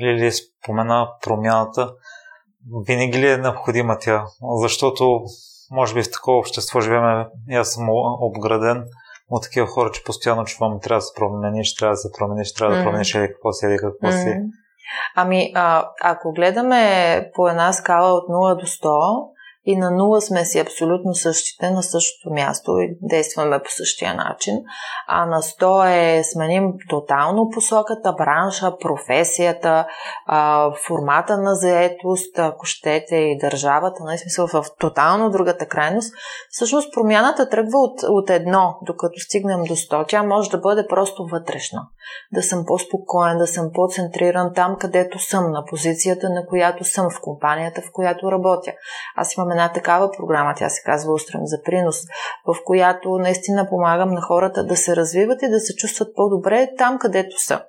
Лили спомена промяната. Винаги ли е необходима тя? Защото може би в такова общество живеем аз съм обграден от такива хора, че постоянно чувам, трябва да се промениш, трябва да се промениш, трябва да промениш или какво си, или какво mm-hmm. си. Ами, а, ако гледаме по една скала от 0 до 100, и на нула сме си абсолютно същите на същото място и действаме по същия начин, а на 100 е сменим тотално посоката, бранша, професията, формата на заетост, ако щете и държавата, на нали, смисъл в тотално другата крайност. Всъщност промяната тръгва от, от едно, докато стигнем до 100. Тя може да бъде просто вътрешна. Да съм по-спокоен, да съм по-центриран там, където съм, на позицията, на която съм, в компанията, в която работя. Аз имам една такава програма, тя се казва Устрем за принос, в която наистина помагам на хората да се развиват и да се чувстват по-добре там, където са.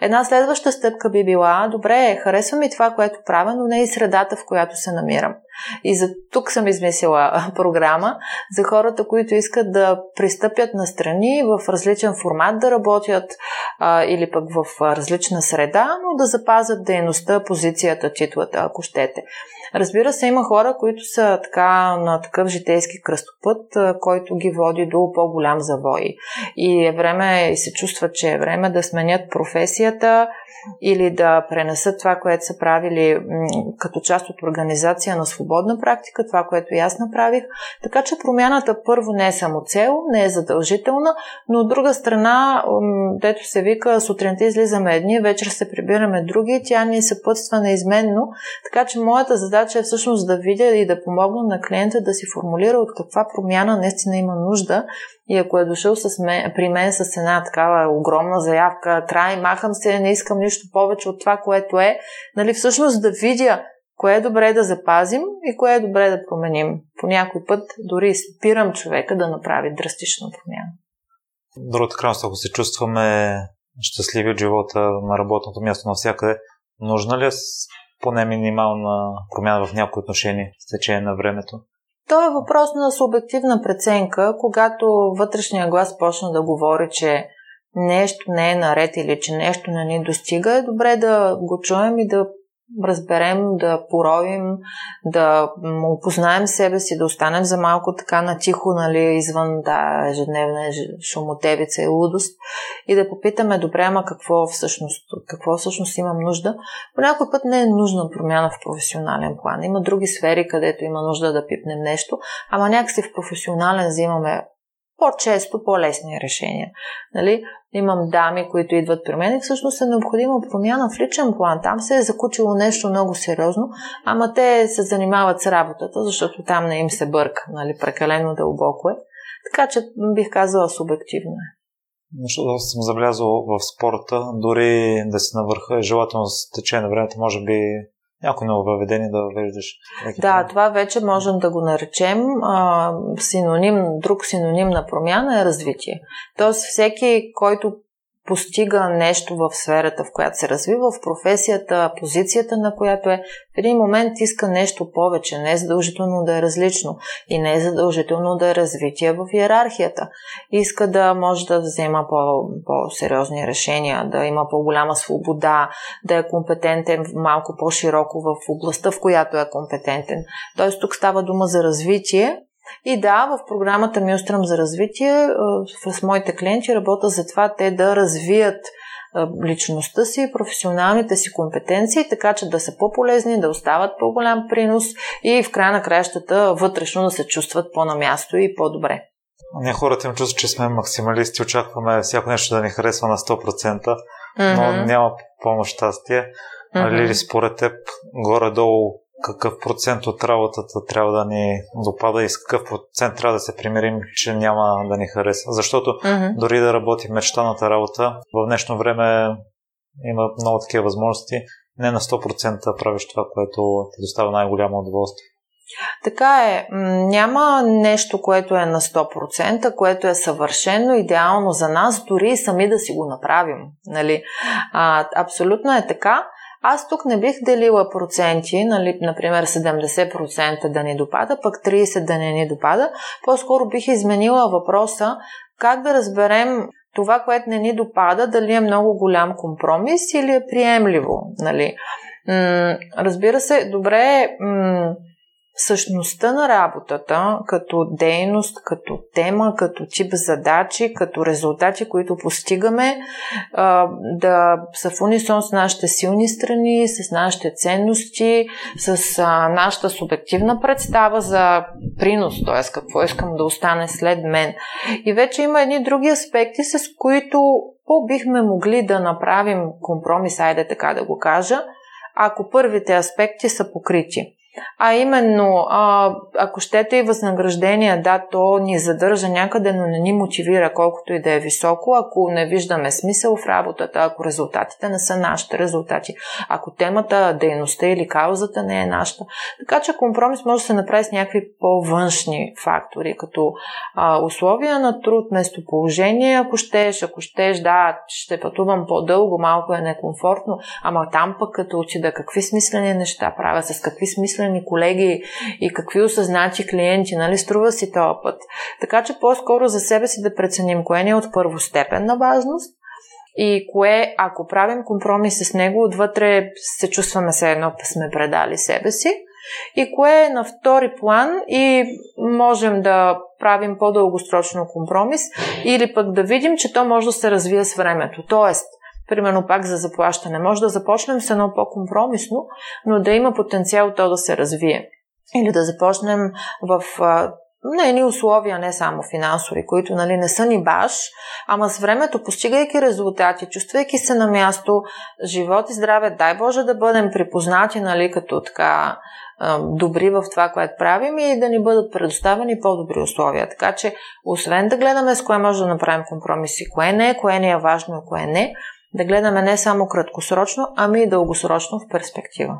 Една следваща стъпка би била, добре, харесва ми това, което правя, но не и средата, в която се намирам. И за тук съм измислила програма за хората, които искат да пристъпят на страни в различен формат да работят а, или пък в различна среда, но да запазят дейността, позицията, титлата, ако щете. Разбира се, има хора, които са така на такъв житейски кръстопът, който ги води до по-голям завой. И е време и се чувства, че е време да сменят професията или да пренесат това, което са правили като част от организация на свободна практика, това, което и аз направих. Така че промяната първо не е само цел, не е задължителна, но от друга страна, дето се вика, сутринта излизаме едни, вечер се прибираме други, тя ни се пътства неизменно. Така че моята задача е всъщност да видя и да помогна на клиента да си формулира от каква промяна наистина има нужда и ако е дошъл с мен, при мен с една такава огромна заявка, край, махам се, не искам нищо повече от това, което е, нали, всъщност да видя кое е добре да запазим и кое е добре да променим. По някой път дори спирам човека да направи драстична промяна. Другата крайност, ако се чувстваме щастливи от живота на работното място навсякъде, нужна ли е поне минимална промяна в някои отношения с течение на времето? То е въпрос на субективна преценка, когато вътрешния глас почна да говори, че нещо не е наред или че нещо не ни достига, е добре да го чуем и да разберем, да поровим, да опознаем себе си, да останем за малко така натихо, нали, извън да, ежедневна шумотевица и лудост и да попитаме, добре, ама какво всъщност, какво всъщност имам нужда. По някой път не е нужна промяна в професионален план. Има други сфери, където има нужда да пипнем нещо, ама някакси в професионален взимаме по-често по-лесни решения. Нали? Имам дами, които идват при мен и всъщност е необходима промяна в личен план. Там се е закучило нещо много сериозно, ама те се занимават с работата, защото там не им се бърка, нали? прекалено дълбоко е. Така че бих казала субективно е. Защото съм забелязал в спорта, дори да си навърха, желателно с течение на времето, може би някои нововведение да въвеждаш. Да, това вече можем да го наречем а, синоним, друг синоним на промяна е развитие. Тоест всеки, който постига нещо в сферата, в която се развива, в професията, позицията на която е, в един момент иска нещо повече, не е задължително да е различно и не е задължително да е развитие в иерархията. Иска да може да взема по- по-сериозни решения, да има по-голяма свобода, да е компетентен малко по-широко в областта, в която е компетентен. Тоест тук става дума за развитие, и да, в програмата ми Острам за развитие с моите клиенти работя за това те да развият личността си, професионалните си компетенции, така че да са по-полезни, да остават по-голям принос и в края на краищата вътрешно да се чувстват по-на място и по-добре. Ние хората им чувстват, че сме максималисти, очакваме всяко нещо да ни харесва на 100%, mm-hmm. но няма пълно щастие. Mm-hmm. Лили, според теб, горе-долу какъв процент от работата трябва да ни допада и с какъв процент трябва да се примирим, че няма да ни хареса. Защото mm-hmm. дори да работи мечтаната работа, в днешно време има много такива възможности. Не на 100% правиш това, което ти доставя най-голямо удоволствие. Така е. Няма нещо, което е на 100%, което е съвършено, идеално за нас, дори и сами да си го направим. Нали? А, абсолютно е така. Аз тук не бих делила проценти, нали, например 70% да ни допада, пък 30% да не ни допада. По-скоро бих изменила въпроса как да разберем това, което не ни допада, дали е много голям компромис или е приемливо. Нали? М- разбира се, добре е м- същността на работата, като дейност, като тема, като тип задачи, като резултати, които постигаме, да са в унисон с нашите силни страни, с нашите ценности, с нашата субективна представа за принос, т.е. какво искам да остане след мен. И вече има едни други аспекти, с които по-бихме могли да направим компромис, айде така да го кажа, ако първите аспекти са покрити. А именно, а, ако щете и възнаграждение, да, то ни задържа някъде, но не ни мотивира колкото и да е високо, ако не виждаме смисъл в работата, ако резултатите не са нашите резултати, ако темата, дейността или каузата не е нашата. Така че компромис може да се направи с някакви по-външни фактори, като а, условия на труд, местоположение, ако щеш, ако щеш, да, ще пътувам по-дълго, малко е некомфортно, ама там пък като отида, какви смислени неща правя, с какви смислени смислени колеги и какви осъзнати клиенти, нали, струва си този път. Така че по-скоро за себе си да преценим кое не е от първостепенна важност и кое, ако правим компромис с него, отвътре се чувстваме се едно, сме предали себе си и кое е на втори план и можем да правим по-дългосрочно компромис или пък да видим, че то може да се развие с времето. Тоест, примерно пак за заплащане. Може да започнем с едно по-компромисно, но да има потенциал то да се развие. Или да започнем в на едни условия, не само финансови, които нали, не са ни баш, ама с времето, постигайки резултати, чувствайки се на място, живот и здраве, дай Боже да бъдем припознати нали, като така добри в това, което правим и да ни бъдат предоставени по-добри условия. Така че, освен да гледаме с кое може да направим компромиси, кое не, кое не е важно, кое не, да гледаме не само краткосрочно, ами и дългосрочно в перспектива.